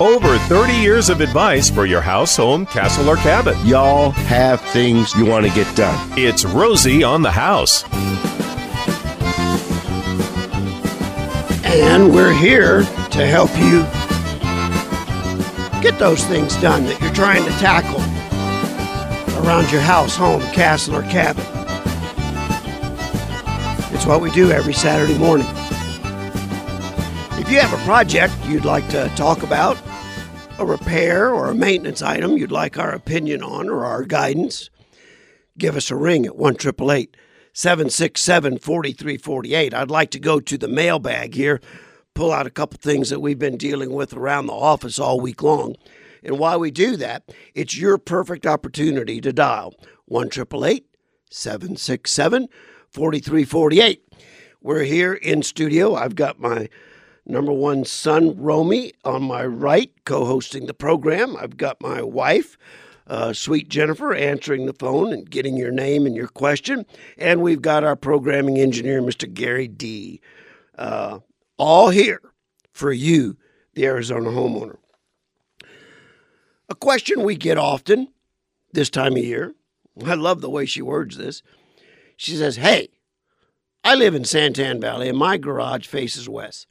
Over 30 years of advice for your house, home, castle, or cabin. Y'all have things you want to get done. It's Rosie on the house. And we're here to help you get those things done that you're trying to tackle around your house, home, castle, or cabin. It's what we do every Saturday morning. If you have a project you'd like to talk about, a repair or a maintenance item you'd like our opinion on or our guidance, give us a ring at 1 767 4348. I'd like to go to the mailbag here, pull out a couple things that we've been dealing with around the office all week long. And while we do that, it's your perfect opportunity to dial 1 767 4348. We're here in studio. I've got my number one son, Romy, on my right, co hosting the program. I've got my wife, uh, sweet Jennifer, answering the phone and getting your name and your question. And we've got our programming engineer, Mr. Gary D. Uh, all here for you, the Arizona homeowner. A question we get often this time of year. I love the way she words this. She says, Hey, I live in Santan Valley and my garage faces west.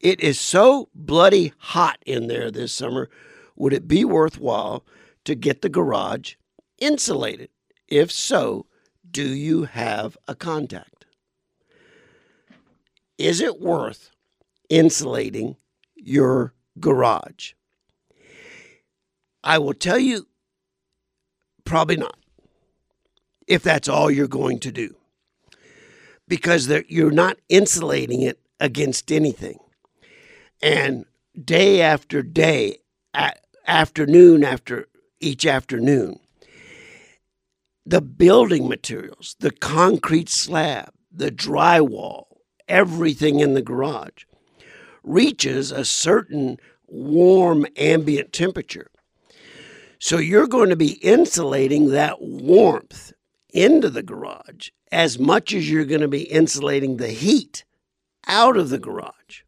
It is so bloody hot in there this summer. Would it be worthwhile to get the garage insulated? If so, do you have a contact? Is it worth insulating your garage? I will tell you, probably not, if that's all you're going to do, because you're not insulating it against anything. And day after day, afternoon after each afternoon, the building materials, the concrete slab, the drywall, everything in the garage reaches a certain warm ambient temperature. So you're going to be insulating that warmth into the garage as much as you're going to be insulating the heat out of the garage.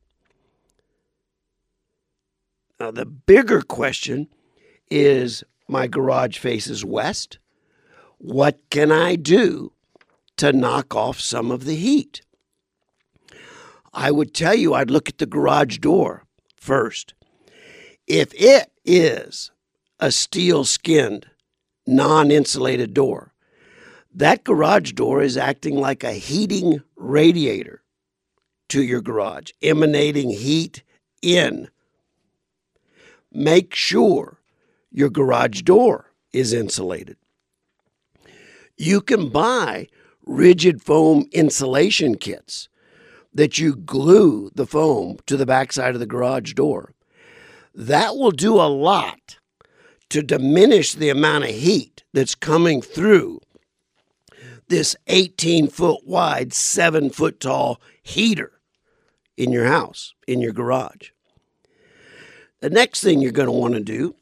Now, the bigger question is my garage faces west. What can I do to knock off some of the heat? I would tell you I'd look at the garage door first. If it is a steel skinned, non insulated door, that garage door is acting like a heating radiator to your garage, emanating heat in make sure your garage door is insulated. You can buy rigid foam insulation kits that you glue the foam to the backside of the garage door. That will do a lot to diminish the amount of heat that's coming through this 18 foot wide, 7 foot tall heater in your house, in your garage. The next thing you're going to want to do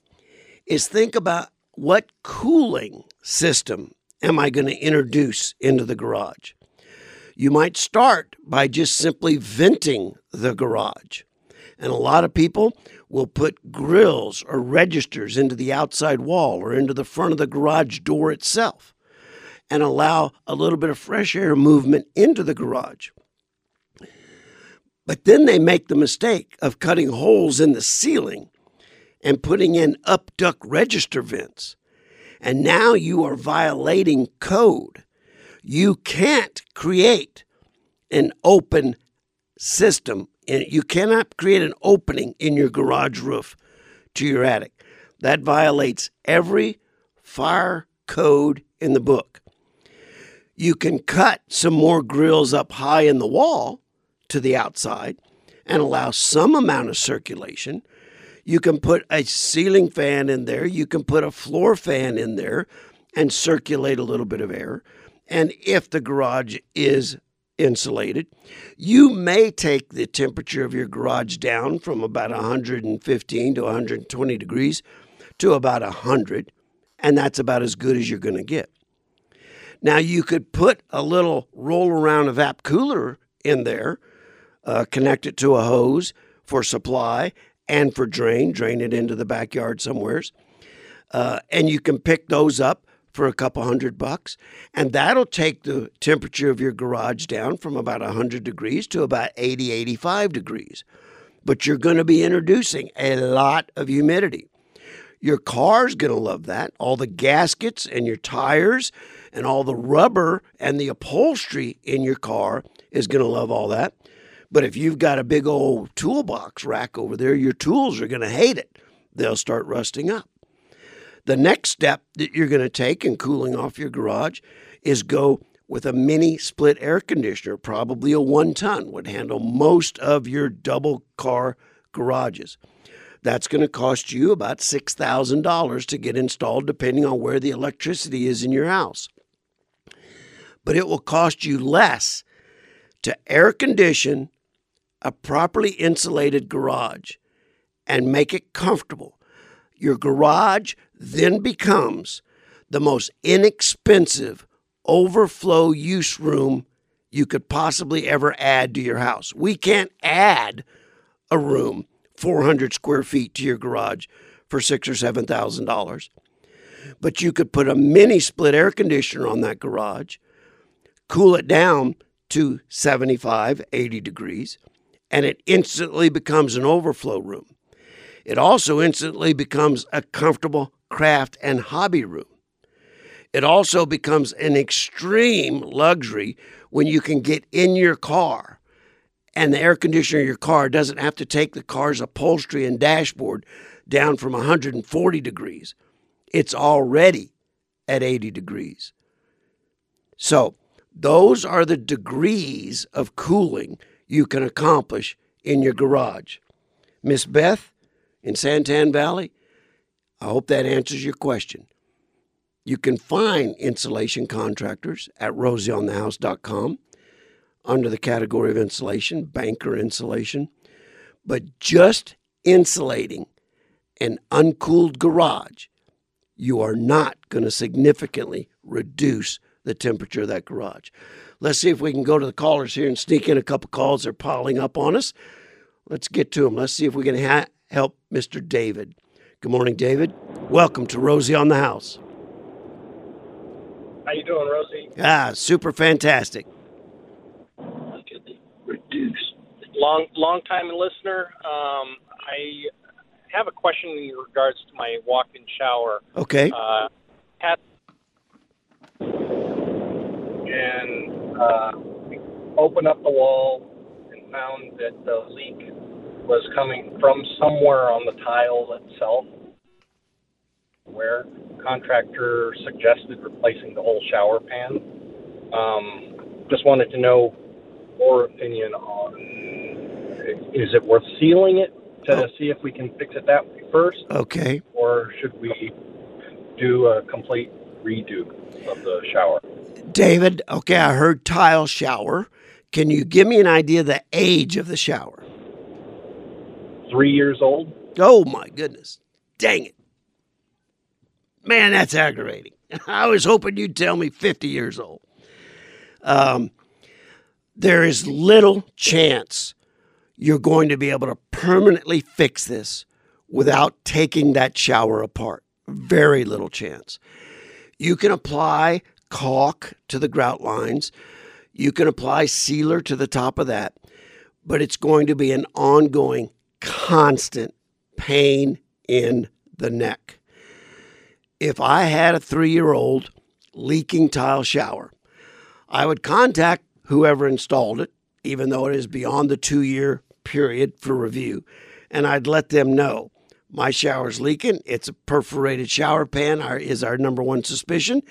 is think about what cooling system am I going to introduce into the garage? You might start by just simply venting the garage. And a lot of people will put grills or registers into the outside wall or into the front of the garage door itself and allow a little bit of fresh air movement into the garage. But then they make the mistake of cutting holes in the ceiling and putting in upduct register vents. And now you are violating code. You can't create an open system. You cannot create an opening in your garage roof to your attic. That violates every fire code in the book. You can cut some more grills up high in the wall to the outside and allow some amount of circulation. You can put a ceiling fan in there, you can put a floor fan in there and circulate a little bit of air. And if the garage is insulated, you may take the temperature of your garage down from about 115 to 120 degrees to about 100, and that's about as good as you're going to get. Now, you could put a little roll around evap cooler in there uh, connect it to a hose for supply, and for drain, drain it into the backyard somewheres. Uh, and you can pick those up for a couple hundred bucks. And that'll take the temperature of your garage down from about 100 degrees to about 80, 85 degrees. But you're going to be introducing a lot of humidity. Your car's going to love that. All the gaskets and your tires and all the rubber and the upholstery in your car is going to love all that. But if you've got a big old toolbox rack over there, your tools are going to hate it. They'll start rusting up. The next step that you're going to take in cooling off your garage is go with a mini split air conditioner, probably a one ton, would handle most of your double car garages. That's going to cost you about $6,000 to get installed, depending on where the electricity is in your house. But it will cost you less to air condition a properly insulated garage and make it comfortable. Your garage then becomes the most inexpensive overflow use room you could possibly ever add to your house. We can't add a room 400 square feet to your garage for six or seven thousand dollars. But you could put a mini split air conditioner on that garage, cool it down to 75, 80 degrees, and it instantly becomes an overflow room. It also instantly becomes a comfortable craft and hobby room. It also becomes an extreme luxury when you can get in your car and the air conditioner in your car doesn't have to take the car's upholstery and dashboard down from 140 degrees. It's already at 80 degrees. So, those are the degrees of cooling you can accomplish in your garage. Miss Beth in Santan Valley, I hope that answers your question. You can find insulation contractors at rosieonthehouse.com under the category of insulation, banker insulation. But just insulating an uncooled garage, you are not going to significantly reduce the temperature of that garage. Let's see if we can go to the callers here and sneak in a couple calls. They're piling up on us. Let's get to them. Let's see if we can ha- help Mr. David. Good morning, David. Welcome to Rosie on the House. How you doing, Rosie? Ah, super fantastic. Reduce. Long, long time listener. Um, I have a question in regards to my walk-in shower. Okay. Uh, had, and uh, opened up the wall and found that the leak was coming from somewhere on the tile itself. Where contractor suggested replacing the whole shower pan. Um, just wanted to know your opinion on is it worth sealing it to see if we can fix it that way first, Okay. or should we do a complete redo of the shower? David, okay, I heard tile shower. Can you give me an idea of the age of the shower? Three years old? Oh my goodness. Dang it. Man, that's aggravating. I was hoping you'd tell me 50 years old. Um, there is little chance you're going to be able to permanently fix this without taking that shower apart. Very little chance. You can apply caulk to the grout lines, you can apply sealer to the top of that, but it's going to be an ongoing, constant pain in the neck. If I had a three year old leaking tile shower, I would contact whoever installed it, even though it is beyond the two year period for review, and I'd let them know my shower's leaking. It's a perforated shower pan, our, is our number one suspicion.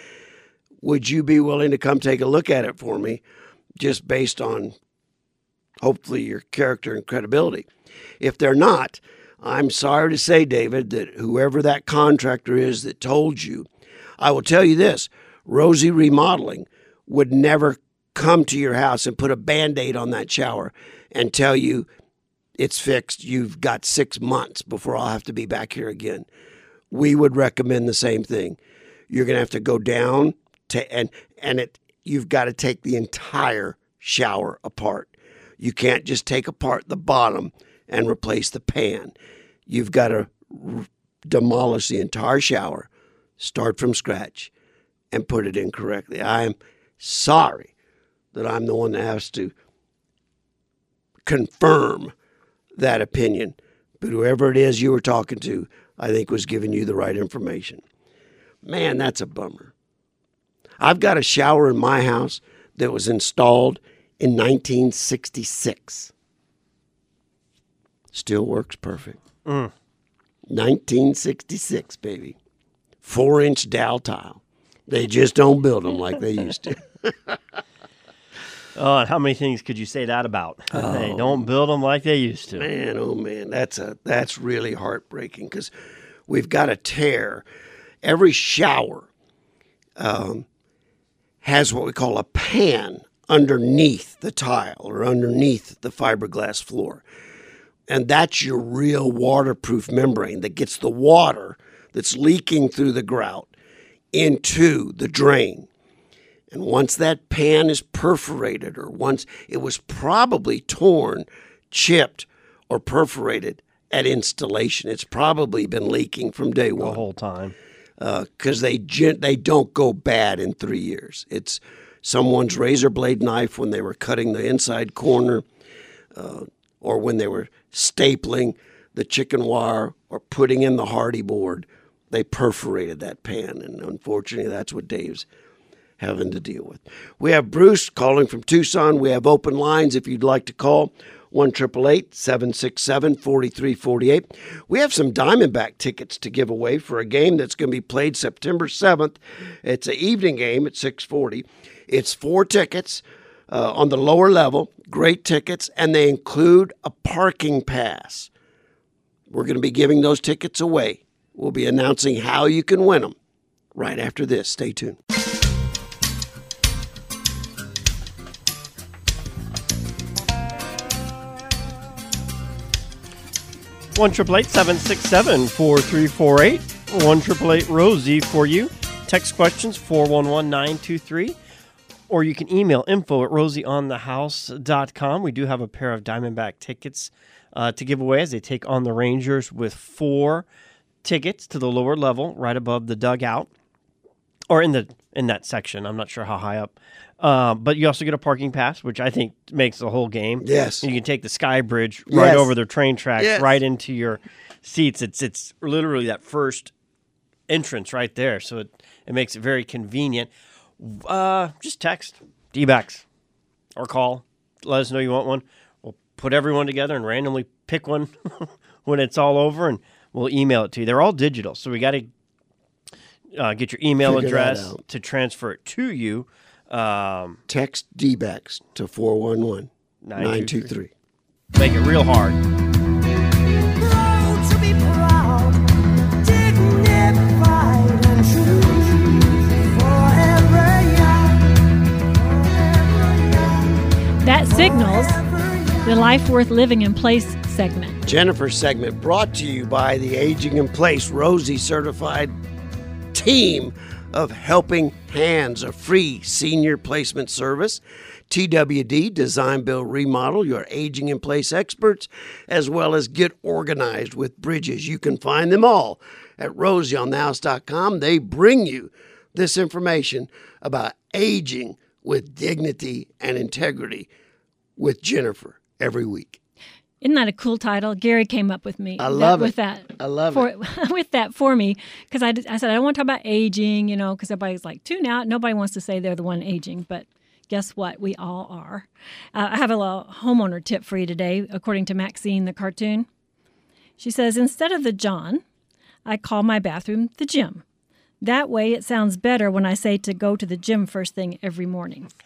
Would you be willing to come take a look at it for me, just based on hopefully your character and credibility? If they're not, I'm sorry to say, David, that whoever that contractor is that told you, I will tell you this Rosie Remodeling would never come to your house and put a band aid on that shower and tell you it's fixed. You've got six months before I'll have to be back here again. We would recommend the same thing. You're going to have to go down to and and it you've got to take the entire shower apart. You can't just take apart the bottom and replace the pan. you've got to r- demolish the entire shower, start from scratch, and put it in correctly. I'm sorry that I'm the one that has to confirm that opinion. But whoever it is you were talking to, I think was giving you the right information. Man, that's a bummer. I've got a shower in my house that was installed in 1966. Still works perfect. Mm. 1966, baby. Four inch dowel tile. They just don't build them like they used to. Oh, and how many things could you say that about? They don't build them like they used to. man, oh man, that's a that's really heartbreaking because we've got a tear. Every shower um, has what we call a pan underneath the tile or underneath the fiberglass floor, and that's your real waterproof membrane that gets the water that's leaking through the grout into the drain. And once that pan is perforated, or once it was probably torn, chipped, or perforated at installation, it's probably been leaking from day one. The whole time. because they they don't go bad in three years. It's someone's razor blade knife when they were cutting the inside corner, uh, or when they were stapling the chicken wire or putting in the Hardie board. They perforated that pan, and unfortunately, that's what Dave's having to deal with. We have Bruce calling from Tucson. We have open lines if you'd like to call. 1 767 4348. We have some Diamondback tickets to give away for a game that's going to be played September 7th. It's an evening game at 640. It's four tickets uh, on the lower level, great tickets, and they include a parking pass. We're going to be giving those tickets away. We'll be announcing how you can win them right after this. Stay tuned. One triple eight seven six seven four three four eight. One triple eight Rosie for you. Text questions four one one nine two three. Or you can email info at rosieonthehouse.com. We do have a pair of Diamondback tickets uh, to give away as they take on the Rangers with four tickets to the lower level right above the dugout or in the in that section. I'm not sure how high up. Uh, but you also get a parking pass, which I think makes the whole game. Yes. You can take the sky bridge right Yes. over the train tracks, Yes. right into your seats. It's it's literally that first entrance right there. So it, it makes it very convenient. Uh, just text D-backs or call. Let us know you want one. We'll put everyone together and randomly pick one when it's all over, and we'll email it to you. They're all digital, so we got to uh, get your email Figure address to transfer it to you. Um, Text D-backs to 411 923. make it real hard. Proud to be proud, dignified and true. Forever young, forever young, That signals the Life Worth Living in Place segment. Jennifer's segment brought to you by the Aging in Place Rosie certified team of Helping Hands, a free senior placement service. TWD, Design, Build, Remodel, your aging in place experts, as well as get organized with bridges. You can find them all at rosieonthehouse.com. They bring you this information about aging with dignity and integrity with Jennifer every week. Isn't that a cool title? Gary came up with me. I love that, it. With that, I love for, it. with that for me because I, I said I don't want to talk about aging, you know, because everybody's like tune out. Nobody wants to say they're the one aging, but guess what? We all are. Uh, I have a little homeowner tip for you today, according to Maxine the cartoon. She says instead of the John, I call my bathroom the gym. That way, it sounds better when I say to go to the gym first thing every morning.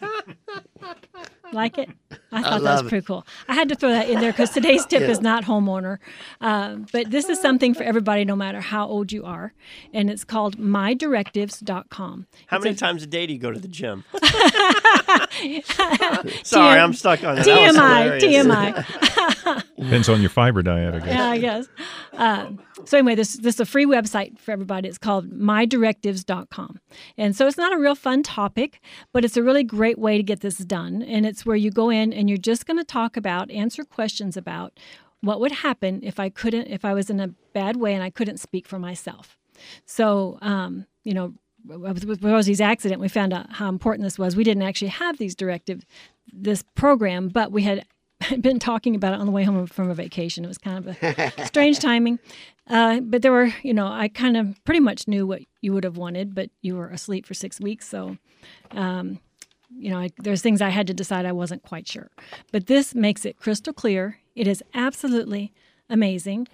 like it? I thought that love was it. pretty cool. I had to throw that in there because today's tip is not homeowner. Um, but this is something for everybody, no matter how old you are. And it's called mydirectives.com. How It's many a- times a day do you go to the gym? Sorry, I'm stuck on that. That was TMI, hilarious. TMI. Depends on your fiber diet, I guess. yeah, I guess. Um, so anyway, this this is a free website for everybody. It's called mydirectives.com. And so it's not a real fun topic, but it's a really great way to get this done. And it's where you go in and you're just going to talk about, answer questions about what would happen if I couldn't, if I was in a bad way and I couldn't speak for myself. So, um, you know, with Rosie's accident, we found out how important this was. We didn't actually have these directives, this program, but we had been talking about it on the way home from a vacation. It was kind of a strange timing. Uh, but there were, you know, I kind of pretty much knew what you would have wanted, but you were asleep for six weeks. So, um, you know, I, there's things I had to decide I wasn't quite sure. But this makes it crystal clear. It is absolutely amazing.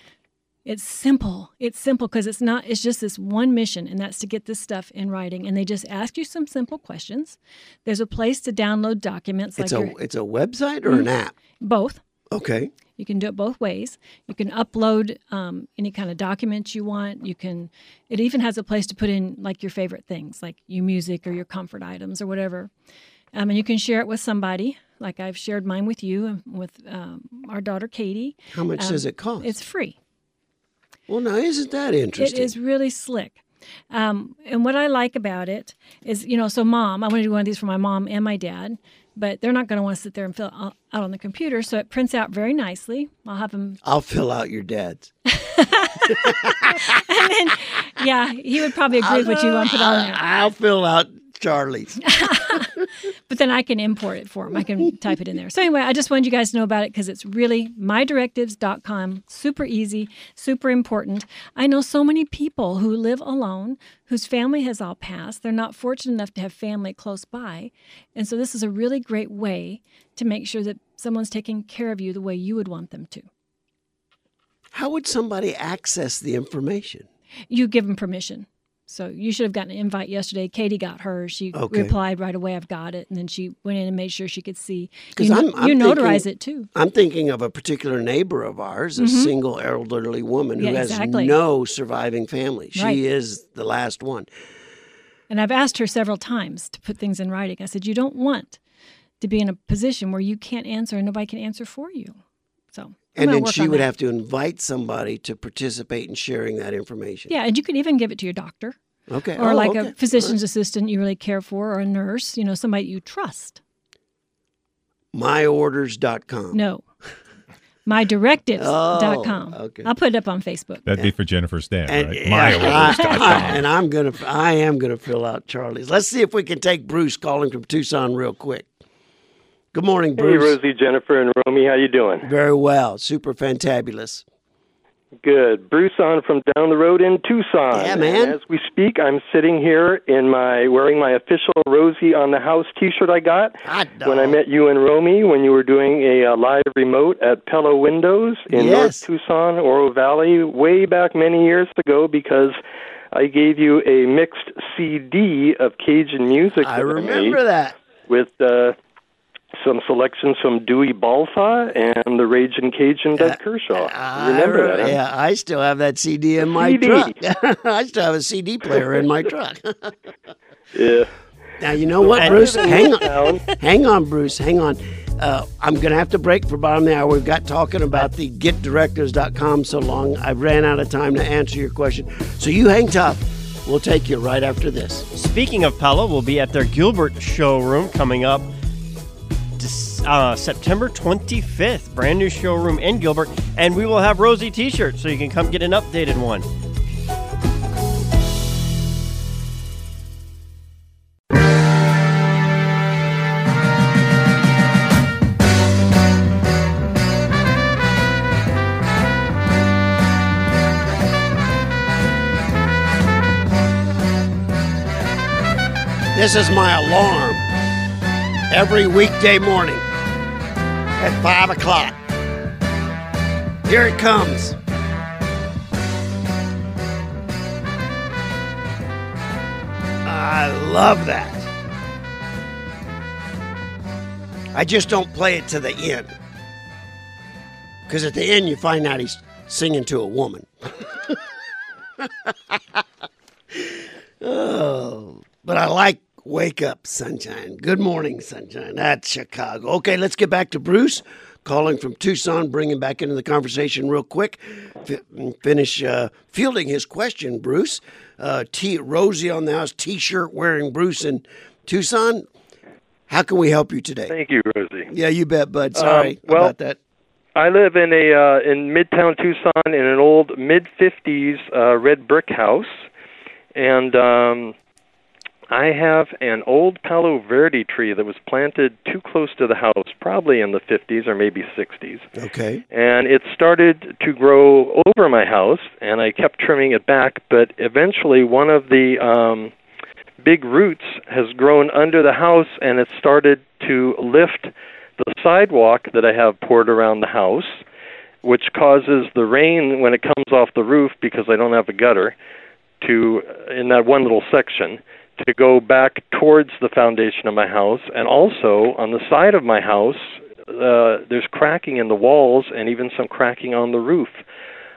It's simple. It's simple because it's not, it's just this one mission, and that's to get this stuff in writing. And they just ask you some simple questions. There's a place to download documents It's like a your, it's a website or an mm-hmm. app. both. Okay. You can do it both ways. You can upload um, any kind of documents you want. You can. It even has a place to put in like your favorite things, like your music or your comfort items or whatever. Um, and you can share it with somebody. Like I've shared mine with you and with um, our daughter Katie. How much does it cost? It's free. well, now isn't that interesting? It is really slick. Um, and what I like about it is, you know, so mom, I want to do one of these for my mom and my dad, but they're not going to want to sit there and fill out on the computer. So it prints out very nicely. I'll have them I'll fill out your dad's. and then, yeah, he would probably agree with what you to put on there. I'll fill out Charlie's. But then I can import it for him. I can type it in there. So anyway, I just wanted you guys to know about it because it's really mydirectives.com. Super easy, super important. I know so many people who live alone, whose family has all passed. They're not fortunate enough to have family close by. And so this is a really great way to make sure that someone's taking care of you the way you would want them to. How would somebody access the information? You give them permission. So you should have gotten an invite yesterday. Katie got hers. She Okay. replied right away, "I've got it," and then she went in and made sure she could see. 'Cause You, I'm- I'm you notarize thinking- it too. I'm thinking of a particular neighbor of ours, a single elderly woman who Mm-hmm. Yeah, has exactly. no surviving family. She Right. is the last one. And I've asked her several times to put things in writing. I said, "You don't want to be in a position where you can't answer and nobody can answer for you." So, And then she would that. have to invite somebody to participate in sharing that information. Yeah, and you can even give it to your doctor Okay. or Oh, like okay. a physician's assistant you really care for, or a nurse. You know, somebody you trust. myorders.com. No. mydirectives.com. Oh, okay. I'll put it up on Facebook. That'd be for Jennifer's dad, And, right? yeah, MyOrders.com. I- and I'm gonna, I am gonna fill out Charlie's. Let's see if we can take Bruce calling from Tucson real quick. Good morning, Bruce. Hey, Rosie, Jennifer, and Romy. How you doing? Very well, super fantabulous. Good. Bruce on from down the road in Tucson. Yeah, man. And as we speak, I'm sitting here in my wearing my official Rosie on the House T-shirt I got when I met you and Romy when you were doing a uh, live remote at Pella Windows in Yes. North Tucson, Oro Valley, way back many years ago because. I gave you a mixed CD of Cajun music. I remember that. with uh, some selections from Dewey Balfa and the Raging Cajun Doug Kershaw. I remember re- that? huh? Yeah, I still have that CD in my CD. truck. I still have a CD player in my truck. Yeah. now you know what, And- Bruce? Hang on, Town. hang on, Bruce. Hang on. Uh, I'm going to have to break for bottom of the hour. We've got talking about the getdirectors.com so long. I ran out of time to answer your question. So you hang tough. We'll take you right after this. Speaking of Pella, we'll be at their Gilbert showroom coming up Dec- uh, September 25th. Brand new showroom in Gilbert. And we will have Rosie t shirts so you can come get an updated one. This is my alarm every weekday morning at 5 o'clock. Here it comes. I love that. I just don't play it to the end. Because at the end, you find out he's singing to a woman. oh, but I like Wake Up Sunshine. Good morning, Sunshine. That's Chicago. Okay, let's get back to Bruce calling from Tucson, bringing back into the conversation real quick. F- finish uh, fielding his question, Bruce. Uh, T- Rosie on the house, t shirt wearing Bruce in Tucson. How can we help you today? Thank you, Rosie. Yeah, you bet, bud. Sorry Um, well- about that. I live in a uh, in Midtown Tucson in an old mid '50s uh, red brick house, and um, I have an old Palo Verde tree that was planted too close to the house, probably in the 50s or maybe 60s. Okay. And it started to grow over my house, and I kept trimming it back. But eventually, one of the um, big roots has grown under the house, and it started to lift the sidewalk that I have poured around the house, which causes the rain when it comes off the roof because I don't have a gutter to in that one little section to go back towards the foundation of my house and also on the side of my house uh, there's cracking in the walls and even some cracking on the roof.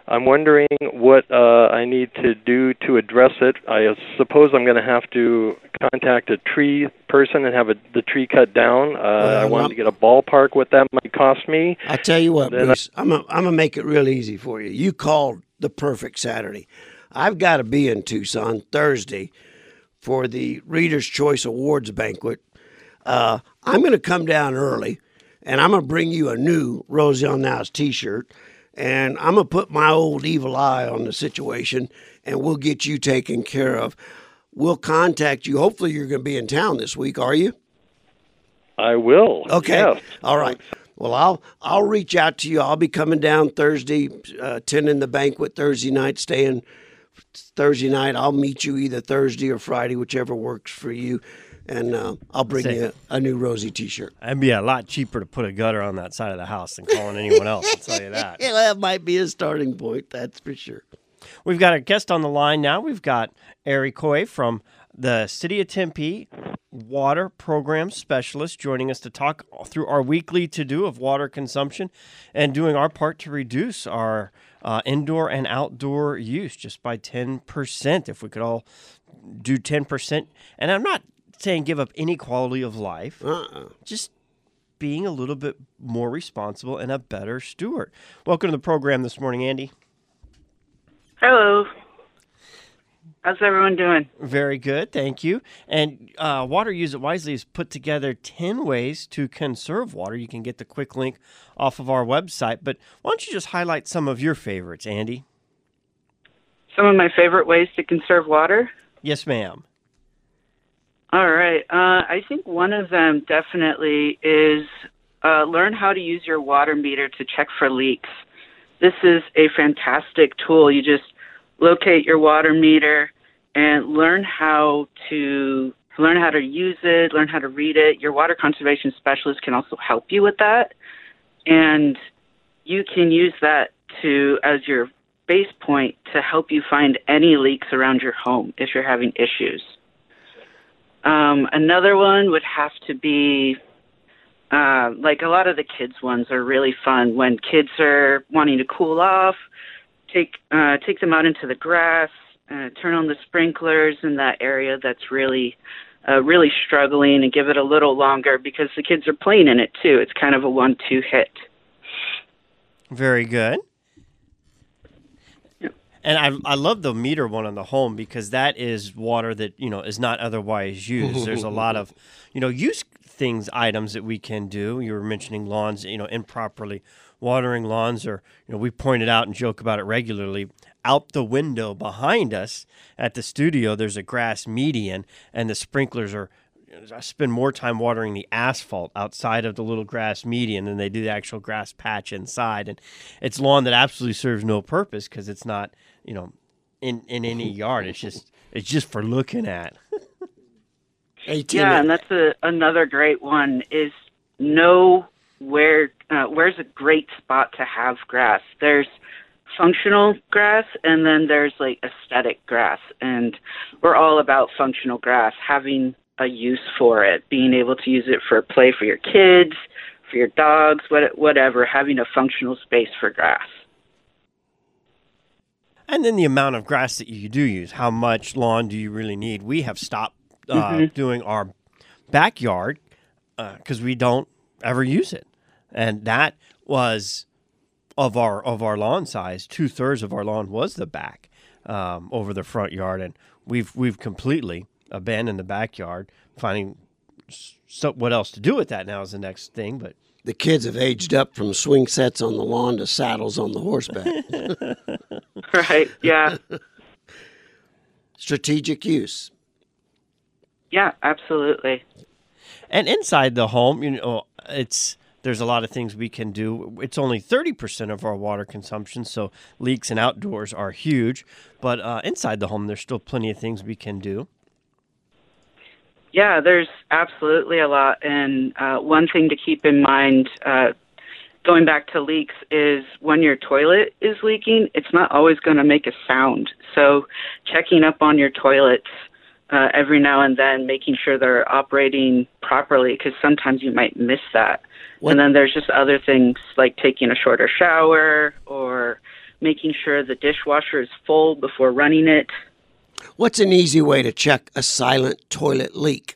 I'm wondering what uh, I need to do to address it. I suppose I'm going to have to contact a tree person and have a, the tree cut down. Uh, I wanted I'm- to get a ballpark what that might cost me. I tell you what, Then Bruce, I'm gonna I'm gonna make it real easy for you. You called the perfect Saturday. I've got to be in Tucson Thursday for the Reader's Choice Awards banquet. Uh, I'm going to come down early, and I'm going to bring you a new Rosie on Now's T-shirt, and I'm going to put my old evil eye on the situation, and we'll get you taken care of. We'll contact you. Hopefully, you're going to be in town this week. Are you? I will. Okay. Yes. All right. Well, I'll I'll reach out to you. I'll be coming down Thursday, uh, attending the banquet Thursday night, staying Thursday night. I'll meet you either Thursday or Friday, whichever works for you, and uh, I'll bring Say- you a, a new Rosie T-shirt. It'd be a lot cheaper to put a gutter on that side of the house than calling anyone else. I'll tell you that. Yeah, that might be a starting point. That's for sure. We've got a guest on the line now. We've got Eric Coy from the City of Tempe Water Program Specialist joining us to talk through our weekly to do of water consumption and doing our part to reduce our uh, indoor and outdoor use just by 10%. If we could all do 10%. And I'm not saying give up any quality of life, Uh-uh. just being a little bit more responsible and a better steward. Welcome to the program this morning, Andy. Hello. How's everyone doing? Very good, thank you. And uh, Water Use It Wisely has put together 10 ways to conserve water. You can get the quick link off of our website. But why don't you just highlight some of your favorites, Andy? Some of my favorite ways to conserve water. Yes, ma'am. All right. Uh, I think one of them definitely is uh, learn how to use your water meter to check for leaks. This is a fantastic tool. You just locate your water meter and learn how to learn how to use it, learn how to read it. Your water conservation specialist can also help you with that. And you can use that to as your base point to help you find any leaks around your home if you're having issues. Um, another one would have to be uh, like a lot of the kids ones are really fun when kids are wanting to cool off. Take uh, take them out into the grass, uh, turn on the sprinklers in that area that's really uh, really struggling, and give it a little longer because the kids are playing in it too. It's kind of a one-two hit. Very good. And I, I love the meter one on the home because that is water that you know is not otherwise used. There's a lot of you know use things items that we can do. You were mentioning lawns, you know, improperly watering lawns, or you know, we pointed out and joke about it regularly. Out the window behind us at the studio, there's a grass median, and the sprinklers are. I spend more time watering the asphalt outside of the little grass median than they do the actual grass patch inside, and it's lawn that absolutely serves no purpose because it's not, you know, in in any yard. It's just it's just for looking at. Hey, Yeah, and that's a, another great one is know where uh, where's a great spot to have grass. There's functional grass and then there's like aesthetic grass and we're all about functional grass having a use for it being able to use it for play for your kids for your dogs what, whatever having a functional space for grass And then the amount of grass that you do use. How much lawn do you really need? We have stopped uh, Mhm. doing our backyard because we don't ever use it, and that was of our of our lawn size. Two thirds of our lawn was the back um, over the front yard, and we've we've completely abandoned the backyard. Finding so what else to do with that now is the next thing, but The kids have aged up from swing sets on the lawn to saddles on the horseback. Right. Yeah. Strategic use. yeah, absolutely. And inside the home, you know, it's there's a lot of things we can do. It's only 30% of our water consumption, so leaks and outdoors are huge. But uh, inside the home, there's still plenty of things we can do. Yeah, there's absolutely a lot. And uh, one thing to keep in mind, uh, going back to leaks, is when your toilet is leaking, it's not always going to make a sound. So checking up on your toilets uh, every now and then, making sure they're operating properly, because sometimes you might miss that. What- And then there's just other things like taking a shorter shower or making sure the dishwasher is full before running it. What's an easy way to check a silent toilet leak?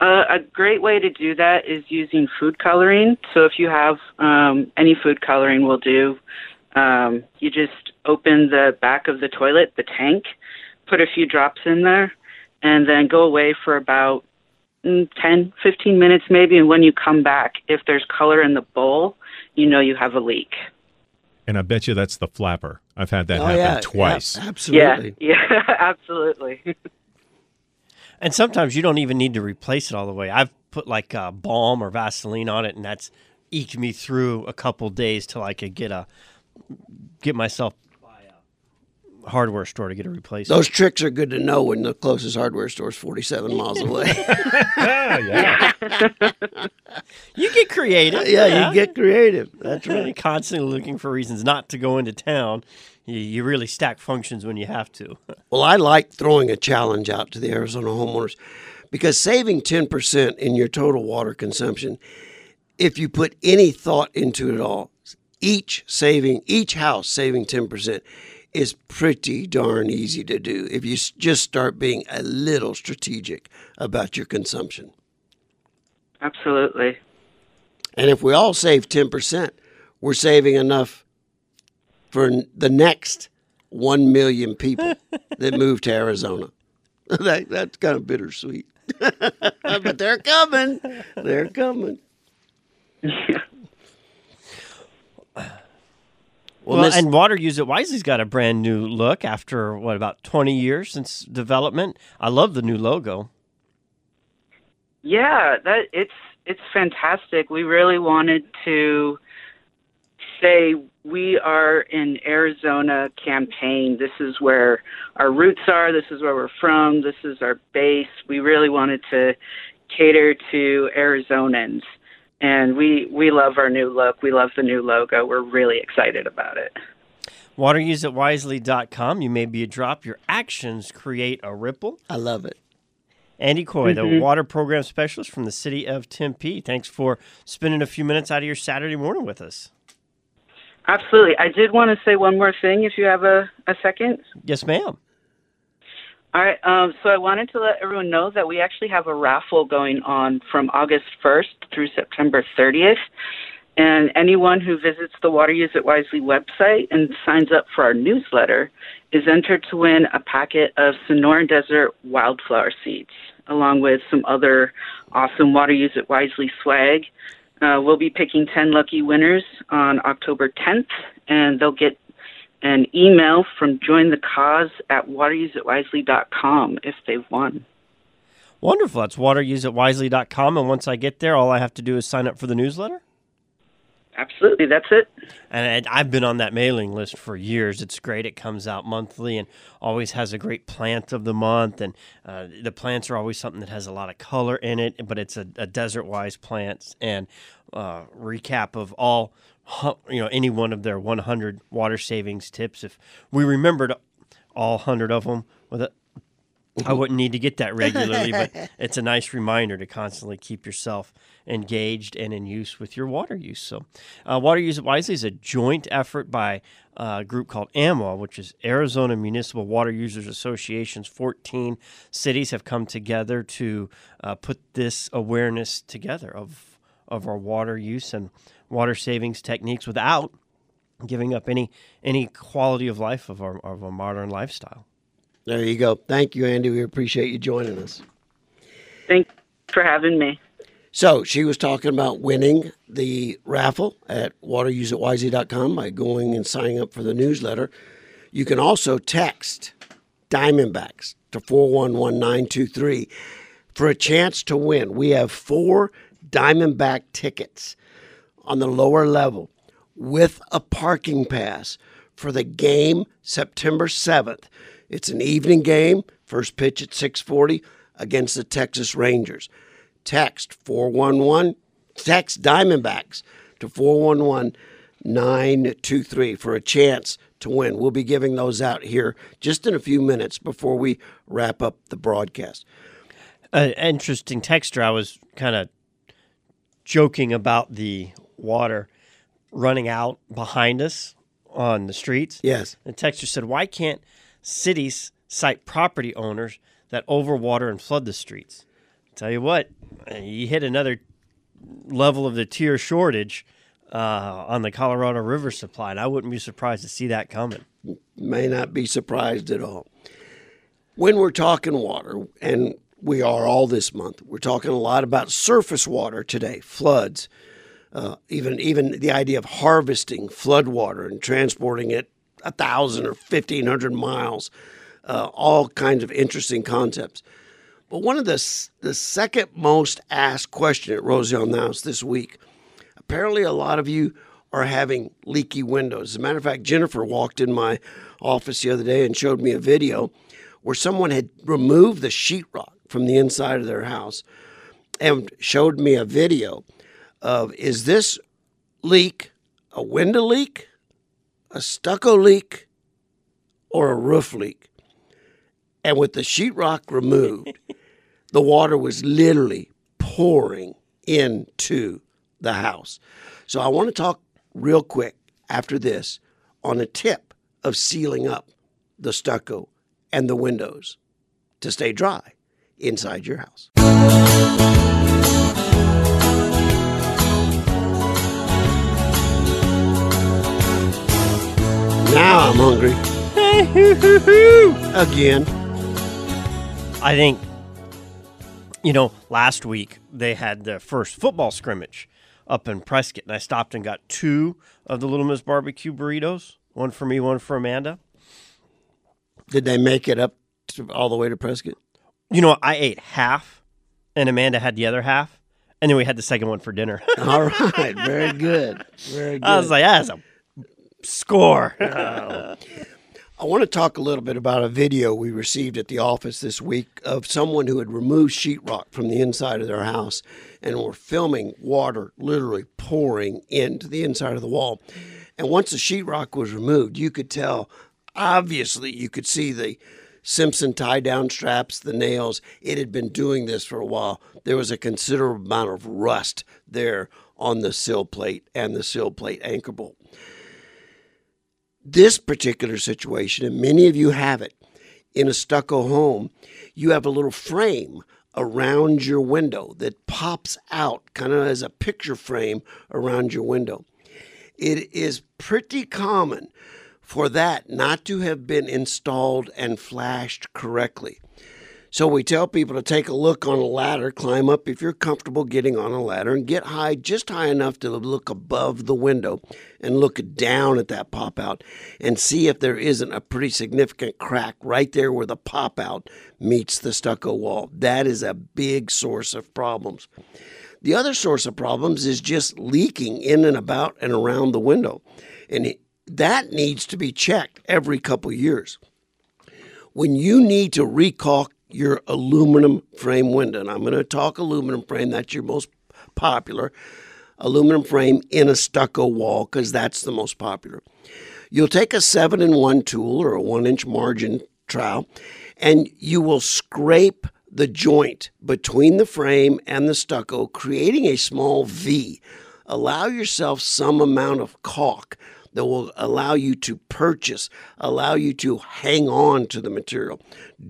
Uh, a great way to do that is using food coloring. So if you have um, any food coloring will do, um, you just open the back of the toilet, the tank, put a few drops in there, and then go away for about mm, 10, 15 minutes maybe. And when you come back, if there's color in the bowl, you know you have a leak. And I bet you that's the flapper. I've had that oh happen yeah, twice. yeah, absolutely. Yeah, yeah, absolutely. And sometimes you don't even need to replace it all the way. I've put like uh, balm or Vaseline on it, and that's eked me through a couple days till I could get a get myself by a hardware store to get a replacement. Those tricks are good to know when the closest hardware store is 47 miles away. Ah, yeah. you get creative. yeah, you get creative. That's right. constantly looking for reasons not to go into town. You, you really stack functions when you have to. Well, I like throwing a challenge out to the Arizona homeowners because saving 10% in your total water consumption, if you put any thought into it all, each saving, each house saving 10% is pretty darn easy to do if you just start being a little strategic about your consumption. absolutely. And if we all save 10%, we're saving enough for the next 1 million people that move to Arizona. that, that's kind of bittersweet. but they're coming. They're coming. Well, Miss- and Water Use It Wisely's got a brand new look after what about 20 years since development. I love the new logo. Yeah, that it's it's fantastic. We really wanted to say we are in Arizona campaign. This is where our roots are. This is where we're from. This is our base. We really wanted to cater to Arizonans. And we we love our new look. We love the new logo. We're really excited about it. WaterUseItWisely.com. You may be a drop. Your actions create a ripple. I love it. Andy Coy, the mm-hmm. water program specialist from the city of Tempe. Thanks for spending a few minutes out of your Saturday morning with us. Absolutely. I did want to say one more thing if you have a, a second. Yes, ma'am. All right. Um, so I wanted to let everyone know that we actually have a raffle going on from August 1st through September 30th. And anyone who visits the Water Use It Wisely website and signs up for our newsletter is entered to win a packet of Sonoran Desert wildflower seeds, along with some other awesome Water Use It Wisely swag. Uh, we'll be picking 10 lucky winners on October 10th, and they'll get an email from join the cause at wateruseitwisely.com if they've won. Wonderful. That's wateruseitwisely.com. And once I get there, all I have to do is sign up for the newsletter. Absolutely, that's it. And I've been on that mailing list for years. It's great. It comes out monthly and always has a great plant of the month. And uh, the plants are always something that has a lot of color in it, but it's a, a desert wise plants and uh, recap of all, you know, any one of their 100 water savings tips. If we remembered all 100 of them with it. I wouldn't need to get that regularly, but it's a nice reminder to constantly keep yourself engaged and in use with your water use. So, uh, Water Use Wisely is a joint effort by a group called AMWUA, which is Arizona Municipal Water Users Associations. 14 cities have come together to uh, put this awareness together of, of our water use and water savings techniques without giving up any any quality of life of our, of our modern lifestyle. There you go. Thank you, Andy. We appreciate you joining us. Thanks for having me. So she was talking about winning the raffle at wateruseitwisely.com by going and signing up for the newsletter. You can also text Diamondbacks to 411923 for a chance to win. We have four Diamondback tickets on the lower level with a parking pass for the game September 7th. It's an evening game, first pitch at 640 against the Texas Rangers. Text 411, text Diamondbacks to 411 923 for a chance to win. We'll be giving those out here just in a few minutes before we wrap up the broadcast. An interesting texture. I was kind of joking about the water running out behind us on the streets. Yes. The texture said, "Why can't cities cite property owners that overwater and flood the streets?" Tell you what, you hit another level of the tier shortage uh, on the Colorado River supply, and I wouldn't be surprised to see that coming. may not be surprised at all. When we're talking water, and we are all this month, we're talking a lot about surface water today, floods, uh, even even the idea of harvesting flood water and transporting it a thousand or fifteen hundred miles, uh, all kinds of interesting concepts. But one of the the second most asked question at on House this week apparently a lot of you are having leaky windows. As a matter of fact, Jennifer walked in my office the other day and showed me a video where someone had removed the sheetrock from the inside of their house and showed me a video of is this leak a window leak, a stucco leak, or a roof leak? And with the sheetrock removed, the water was literally pouring into the house. So I want to talk real quick after this on a tip of sealing up the stucco and the windows to stay dry inside your house. Now I'm hungry. Again. I think, you know, last week they had the first football scrimmage up in Prescott, and I stopped and got two of the Little Miss Barbecue burritos, one for me, one for Amanda. Did they make it up to, all the way to Prescott? You know, I ate half, and Amanda had the other half, and then we had the second one for dinner. All right, very good. Very good. I was like, that's a score. I want to talk a little bit about a video we received at the office this week of someone who had removed sheetrock from the inside of their house and were filming water literally pouring into the inside of the wall. And once the sheetrock was removed, you could tell, obviously, you could see the Simpson tie down straps, the nails. It had been doing this for a while. There was a considerable amount of rust there on the sill plate and the sill plate anchor bolt this particular situation, and many of you have it in a stucco home, you have a little frame around your window that pops out kind of as a picture frame around your window. It is pretty common for that not to have been installed and flashed correctly. So we tell people to take a look on a ladder, climb up if you're comfortable getting on a ladder, and get high, just high enough to look above the window and look down at that pop out and see if there isn't a pretty significant crack right there where the pop out meets the stucco wall. That is a big source of problems. The other source of problems is just leaking in and about and around the window. And that needs to be checked every couple years when you need to recaulk your aluminum frame window, and I'm going to talk aluminum frame, that's your most popular aluminum frame in a stucco wall because that's the most popular. You'll take a seven in one tool or a one inch margin trowel, and you will scrape the joint between the frame and the stucco, creating a small V. Allow yourself some amount of caulk that will allow you to purchase, allow you to hang on to the material.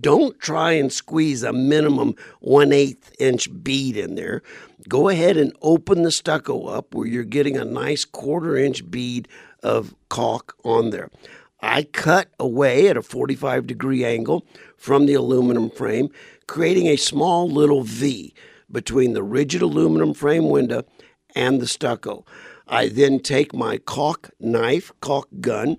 Don't try and squeeze a minimum one eighth inch bead in there. Go ahead and open the stucco up where you're getting a nice quarter inch bead of caulk on there. I cut away at a 45 degree angle from the aluminum frame, creating a small little V between the rigid aluminum frame window and the stucco. I then take my caulk knife, caulk gun,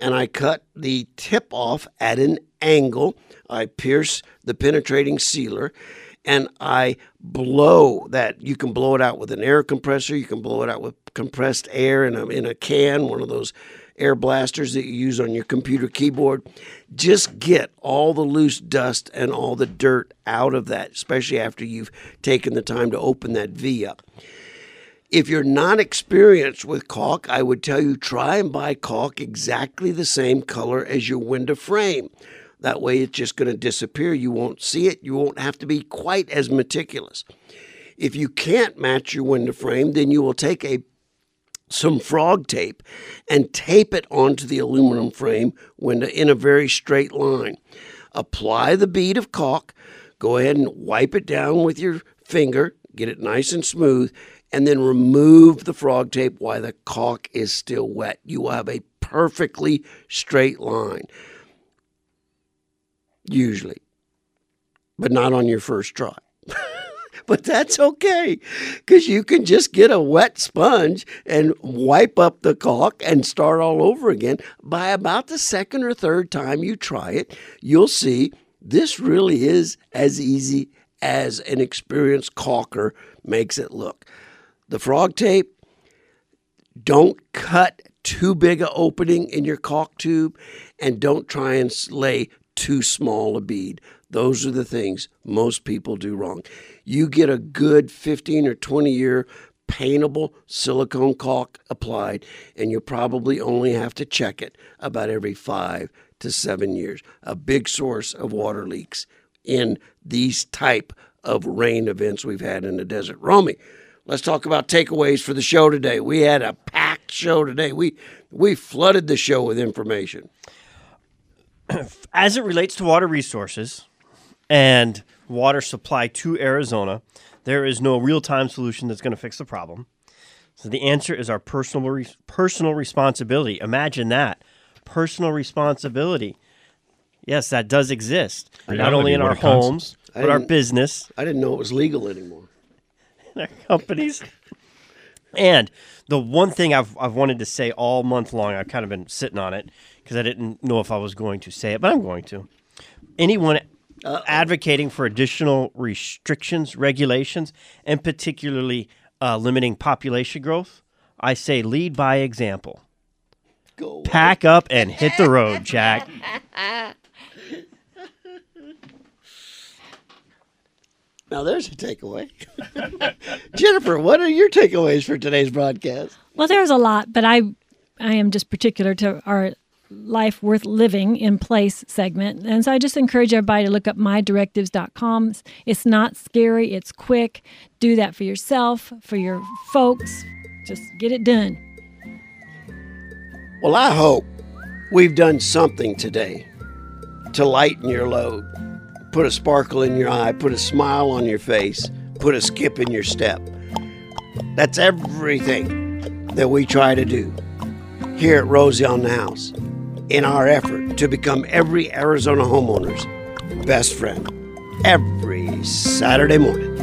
and I cut the tip off at an angle. I pierce the penetrating sealer and I blow that. You can blow it out with an air compressor, you can blow it out with compressed air in a, in a can, one of those air blasters that you use on your computer keyboard. Just get all the loose dust and all the dirt out of that, especially after you've taken the time to open that V up. If you're not experienced with caulk, I would tell you try and buy caulk exactly the same color as your window frame. That way it's just going to disappear. You won't see it. You won't have to be quite as meticulous. If you can't match your window frame, then you will take a some frog tape and tape it onto the aluminum frame window in a very straight line. Apply the bead of caulk, go ahead and wipe it down with your finger, get it nice and smooth, and then remove the frog tape while the caulk is still wet. You will have a perfectly straight line, usually, but not on your first try but that's okay because you can just get a wet sponge and wipe up the caulk and start all over again. By about the second or third time you try it, you'll see this really is as easy as an experienced caulker makes it look. The frog tape, don't cut too big a opening in your caulk tube and don't try and lay too small a bead. Those are the things most people do wrong. You get a good 15 or 20 year paintable silicone caulk applied, and you probably only have to check it about every five to seven years. A big source of water leaks in these type of rain events we've had in the desert. Romey, let's talk about takeaways for the show today. We had a packed show today. We we flooded the show with information. As it relates to water resources and water supply to Arizona, there is no real time solution that's going to fix the problem. So the answer is our personal re- personal responsibility. Imagine that personal responsibility. Yes, that does exist. Not only in our homes, I but our business, I didn't know it was legal anymore. in our companies. And the one thing I've I've wanted to say all month long, I've kind of been sitting on it because I didn't know if I was going to say it, but I'm going to. Anyone advocating for additional restrictions, regulations, and particularly uh, limiting population growth, I say lead by example. Go. Pack up and hit the road, Jack. Now there's a takeaway. Jennifer, what are your takeaways for today's broadcast? Well, there's a lot, but I, I am just particular to our life worth living in place segment. And so I just encourage everybody to look up mydirectives.com. It's not scary, it's quick. Do that for yourself, for your folks. Just get it done. Well, I hope we've done something today to lighten your load, put a sparkle in your eye, put a smile on your face, put a skip in your step. That's everything that we try to do here at Rosie on the House in our effort to become every Arizona homeowner's best friend every Saturday morning.